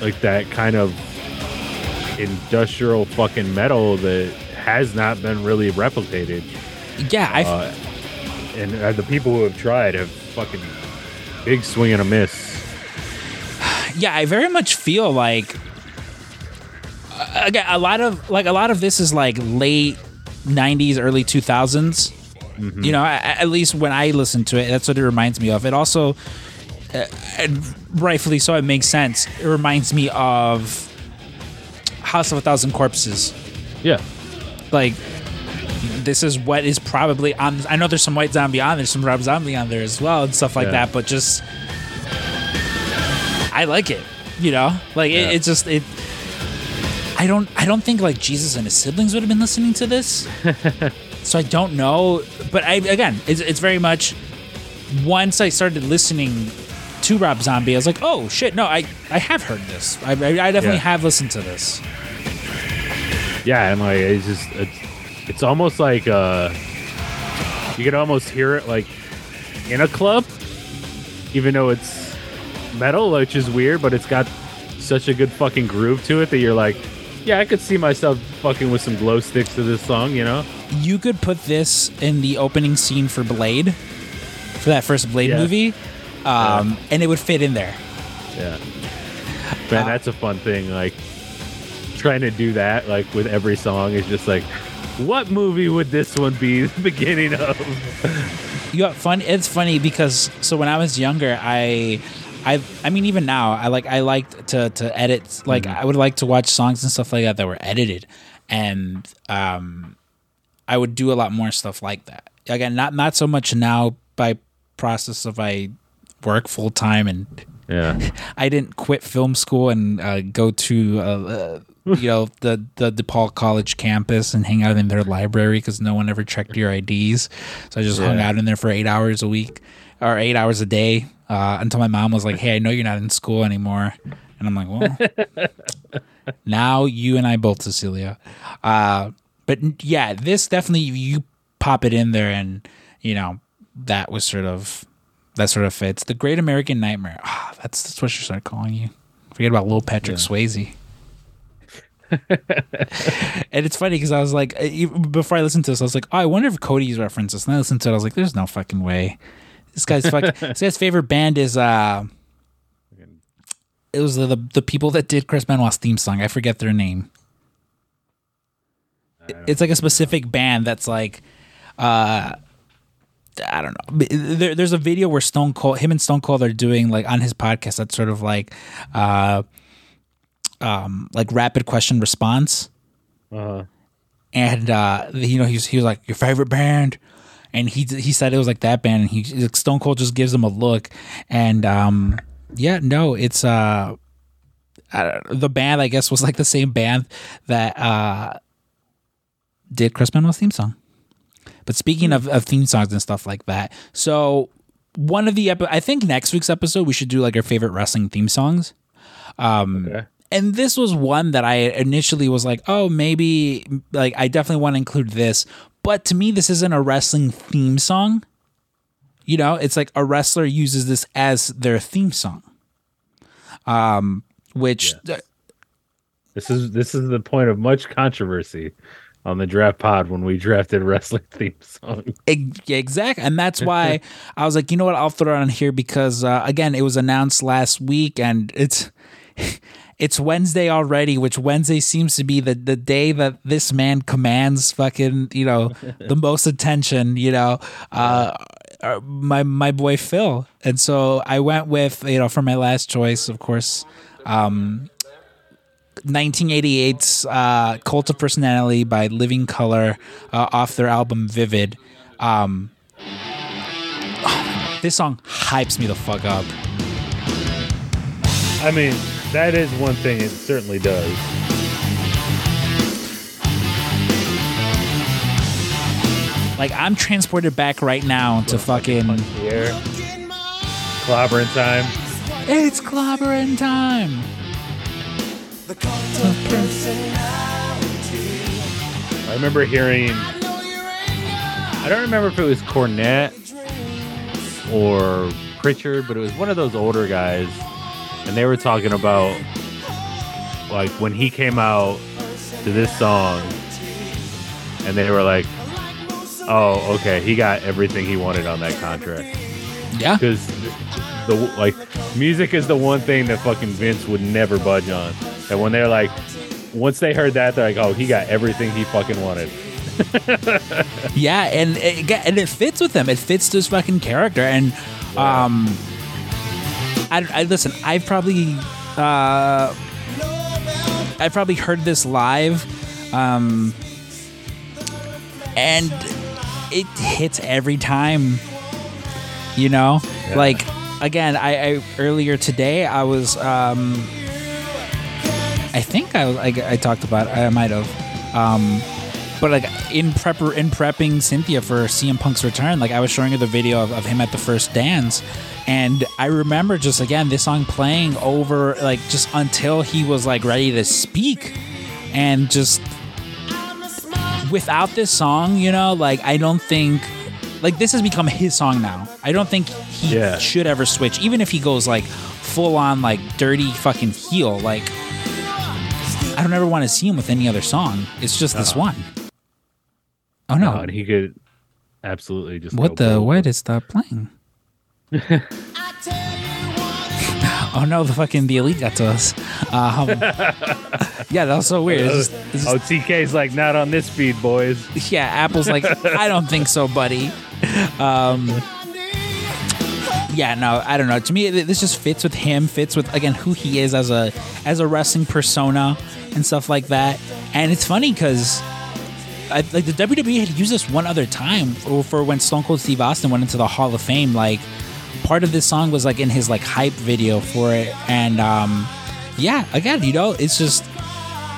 like that kind of industrial fucking metal that has not been really replicated. Yeah, I Uh, and uh, the people who have tried have fucking big swing and a miss. yeah, I very much feel like uh, again a lot of like a lot of this is like late '90s, early 2000s. You know, at least when I listen to it, that's what it reminds me of. It also, uh, and rightfully so, it makes sense. It reminds me of House of a Thousand Corpses. Yeah. Like, this is what is probably on. I know there's some White Zombie on there, some Rob Zombie on there as well, and stuff like Yeah. that. But just, I like it. You know, like Yeah. it, it just it. I don't. I don't think like Jesus and his siblings would have been listening to this. so I don't know, but I again, it's, it's very much. Once I started listening to Rob Zombie, I was like, "Oh shit, no, I I have heard this. I, I, I definitely Yeah. have listened to this." Yeah, and like it's just it's, it's almost like uh you can almost hear it like in a club, even though it's metal, which is weird, but it's got such a good fucking groove to it that you're like, yeah, I could see myself fucking with some glow sticks to this song, you know? you could put this in the opening scene for Blade, for that first Blade Yeah. movie, um, and it would fit in there. Yeah. Man, that's a fun thing. Like trying to do that like with every song is just like what movie would this one be the beginning of? You got fun. It's funny because so when I was younger, I, I, I mean, even now, I like I liked to to edit. Like I would like to watch songs and stuff like that that were edited, and um, I would do a lot more stuff like that. Again, not not so much now by process of I work full time and Yeah. I didn't quit film school and uh, go to uh, uh, you know the the DePaul College campus and hang out in their library because no one ever checked your IDs. So I just hung out in there for eight hours a week or eight hours a day uh, until my mom was like, "Hey, I know you're not in school anymore," and I'm like, "Well, now you and I both, Cecilia." Uh, but yeah, this definitely you pop it in there and you know that was sort of that sort of fits. The Great American Nightmare. Ah, that's that's what she started calling you. Forget about Lil Patrick Swayze. and it's funny because I was like, uh, before I listened to this, I was like, oh, I wonder if Cody's referenced this. And I listened to it, I was like, there's no fucking way. This guy's fuck. this guy's favorite band is uh, it was the, the the people that did Chris Benoit's theme song. I forget their name. It's like a specific band that's like, uh, I don't know. There, there's a video where Stone Cold, him and Stone Cold are doing like on his podcast. That's sort of like, uh, um, like rapid question response. Uh-huh. And uh, you know, he was he was like your favorite band, and he he said it was like that band. And he like, Stone Cold just gives him a look, and um, yeah, no, it's uh, uh, the band I guess was like the same band that uh did Chris Benoit's theme song. But speaking of, of theme songs and stuff like that, so one of the epi- I think next week's episode we should do like our favorite wrestling theme songs. Um, Okay. and this was one that I initially was like, oh, maybe like I definitely want to include this. But to me, this isn't a wrestling theme song. You know, it's like a wrestler uses this as their theme song. Um, which This is this is the point of much controversy on the draft pod when we drafted wrestling theme song. Exactly, and that's why I was like, you know what, I'll throw it on here because uh, again, it was announced last week, and it's it's Wednesday already, which Wednesday seems to be the the day that this man commands fucking you know the most attention. You know, uh, uh, my my boy Phil, and so I went with you know for my last choice, of course. Um, 1988's uh, Cult of Personality by Living Color uh, off their album Vivid. Um, this song hypes me the fuck up. I mean, that is one thing it certainly does. Like I'm transported back right now to fucking. Clobbering time. It's clobbering time. I remember hearing. I don't remember if it was Cornette or Pritchard, but it was one of those older guys, and they were talking about like when he came out to this song, and they were like, "Oh, okay, he got everything he wanted on that contract." Yeah. because the like music is the one thing that fucking Vince would never budge on. And when they're like, once they heard that, they're like, oh, he got everything he fucking wanted. Yeah, and it, and it fits with him. It fits this fucking character. And um, I, I listen. I've probably uh, I've probably heard this live, um, and it hits every time. You know, like again, I, I earlier today I was um, I think I, I I talked about I might have. Um, but like in prep in prepping Cynthia for CM Punk's return, like I was showing her the video of, of him at the first dance, and I remember just again this song playing over like just until he was like ready to speak, and just without this song, you know, like I don't think like this has become his song now. I don't think he Yeah. should ever switch, even if he goes like full on like dirty fucking heel. Like I don't ever want to see him with any other song. It's just this uh-huh. one. Oh no! He could absolutely just what go the? bold. Why did it stop playing? oh no! The fucking the elite got to us. Um, yeah, that was so weird. It's just- it's just- Oh, TK's like not on this feed, boys. yeah, Apple's like, I don't think so, buddy. Um, yeah, no, I don't know. To me, this just fits with him. Fits with again who he is as a as a wrestling persona and stuff like that. And it's funny because. I, like the WWE had used this one other time for, for when Stone Cold Steve Austin went into the Hall of Fame. Like part of this song was like in his like hype video for it, and um, yeah, again, you know, it's just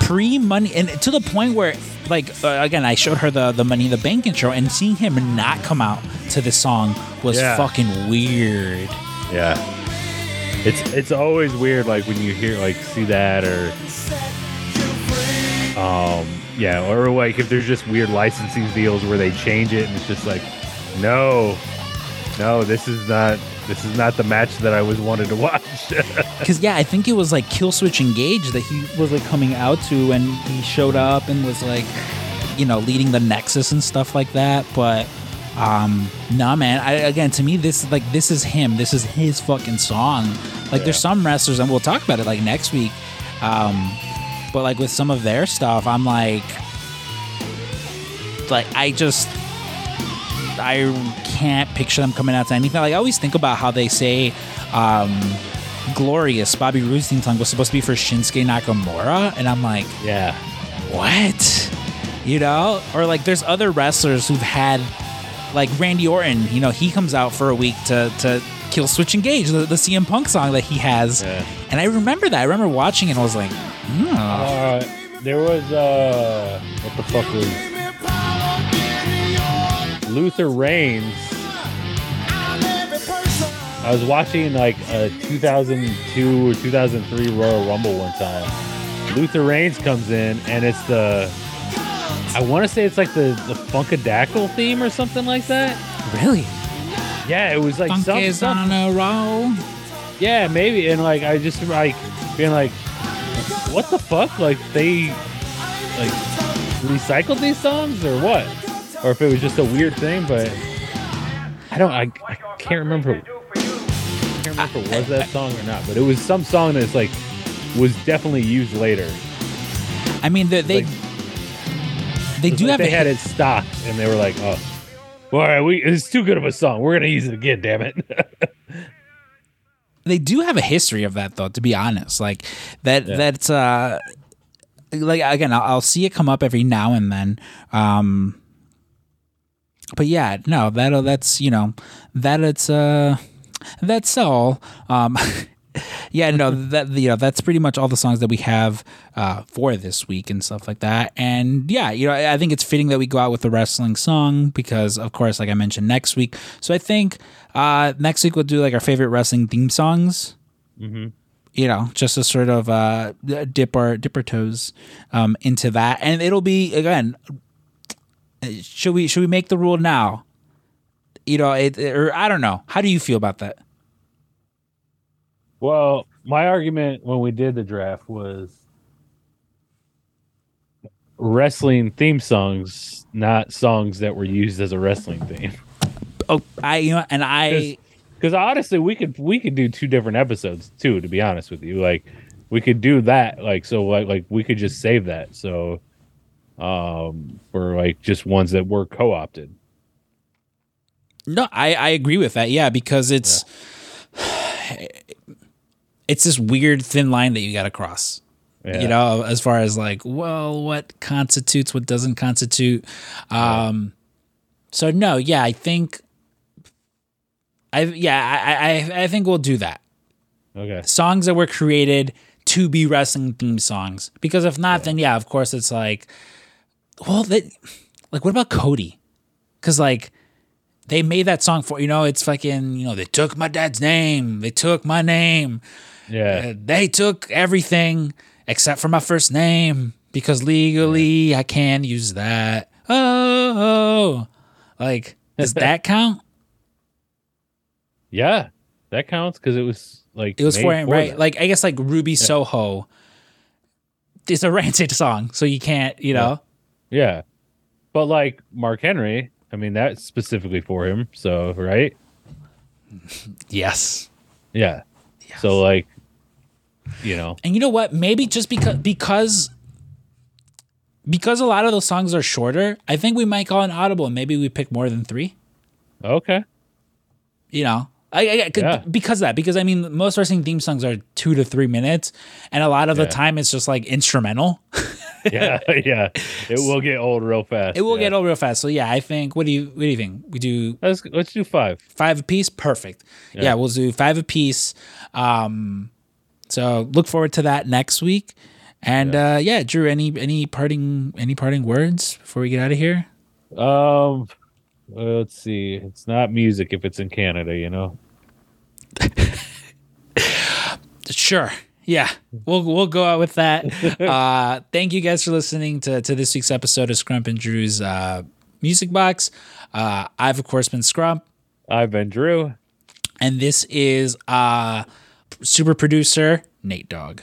pre money and to the point where like uh, again i showed her the the money in the bank intro and seeing him not come out to this song was Yeah. fucking weird Yeah. It's it's always weird like when you hear like see that or um yeah, or like if there's just weird licensing deals where they change it and it's just like no. No, this is not this is not the match that I was wanted to watch. Because yeah, I think it was like Killswitch Engage that he was like coming out to, and he showed up and was like, you know, leading the Nexus and stuff like that. But um, nah, man. I, again, to me, this like this is him. This is his fucking song. Like, there's some wrestlers, and we'll talk about it like next week. Um, but like with some of their stuff, I'm like, like I just I can't picture them coming out to anything. Like I always think about how they say um, "Glorious" Bobby Roode's theme song was supposed to be for Shinsuke Nakamura, and I'm like, yeah. what? You know, or like there's other wrestlers who've had like Randy Orton. You know, he comes out for a week to to Killswitch Engage, the, the CM Punk song that he has, Yeah. and I remember that. I remember watching it. and I was like, hmm. Uh, there was uh, what the fuck was Luther Reigns. I was watching like a 2002 or 2003 Royal Rumble one time. Luther Reigns comes in and it's the I want to say it's like the the Funkadactyl theme or something like that. really? Yeah, it was like Funk some, is some- on a roll. yeah, maybe. And like, I just like being like, what the fuck? Like they like recycled these songs or what? Or if it was just a weird thing, but I don't. I, I can't remember. I can't remember if it was that song or not. But it was some song that's like was definitely used later. I mean, they they, Like- they do like have they a had it stocked and they were like, oh. All right, we it's too good of a song. We're gonna use it again, damn it. they do have a history of that though to be honest like that Yeah. that's uh like again I'll, I'll see it come up every now and then um but yeah no that that's you know that it's uh that's all. Um yeah no that you know that's pretty much all the songs that we have uh for this week and stuff like that. And yeah you know i think it's fitting that we go out with the wrestling song because of course like i mentioned next week. So i think uh next week we'll do like our favorite wrestling theme songs. You know, just to sort of uh, dip our dip our toes um, into that, and it'll be again. Should we should we make the rule now? You know, it, or I don't know. How do you feel about that? Well, my argument when we did the draft was wrestling theme songs, not songs that were used as a wrestling theme. Oh, I you know, and I Because honestly, we could we could do two different episodes too. To be honest with you, like we could do that. Like so, like like we could just save that. So, um, for like just ones that were co-opted. no, I I agree with that. Yeah, because it's it's this weird thin line that you got to cross. Yeah. you know as far as like well what constitutes what doesn't constitute um so no yeah i think i yeah I, I i think we'll do that Okay. songs that were created to be wrestling theme songs because if not then yeah of course it's like well that like what about cody because like they made that song for you know it's fucking you know they took my dad's name they took my name Yeah. uh, they took everything except for my first name because legally I can use that. Oh, like does that count? yeah. That counts because it was like It was for him, right? Like I guess like Ruby Soho. It's a Rancid song, so you can't, you know. yeah. But like Mark Henry, I mean that's specifically for him. So right. Yes. Yeah. So like, you know, And you know what? Maybe just because because because a lot of those songs are shorter, I think we might call an audible and maybe we pick more than three. okay. you know I, I, Yeah. because of that because i mean most wrestling theme songs are two to three minutes and a lot of the time it's just like instrumental Yeah, yeah. It will get old real fast. it will yeah. get old real fast so yeah i think what do you what do you think we do Let's let's do five. five a piece. perfect yeah, we'll do five apiece um so look forward to that next week and yeah. uh yeah drew any any parting any parting words before we get out of here Um, well, let's see. It's not music if it's in Canada, you know. Sure. Yeah, we'll we'll go out with that. Uh, thank you guys for listening to to this week's episode of Scrump and Drew's uh, Music Box. Uh, I've of course been Scrump, I've been Drew. and this is uh super producer Nate Dogg.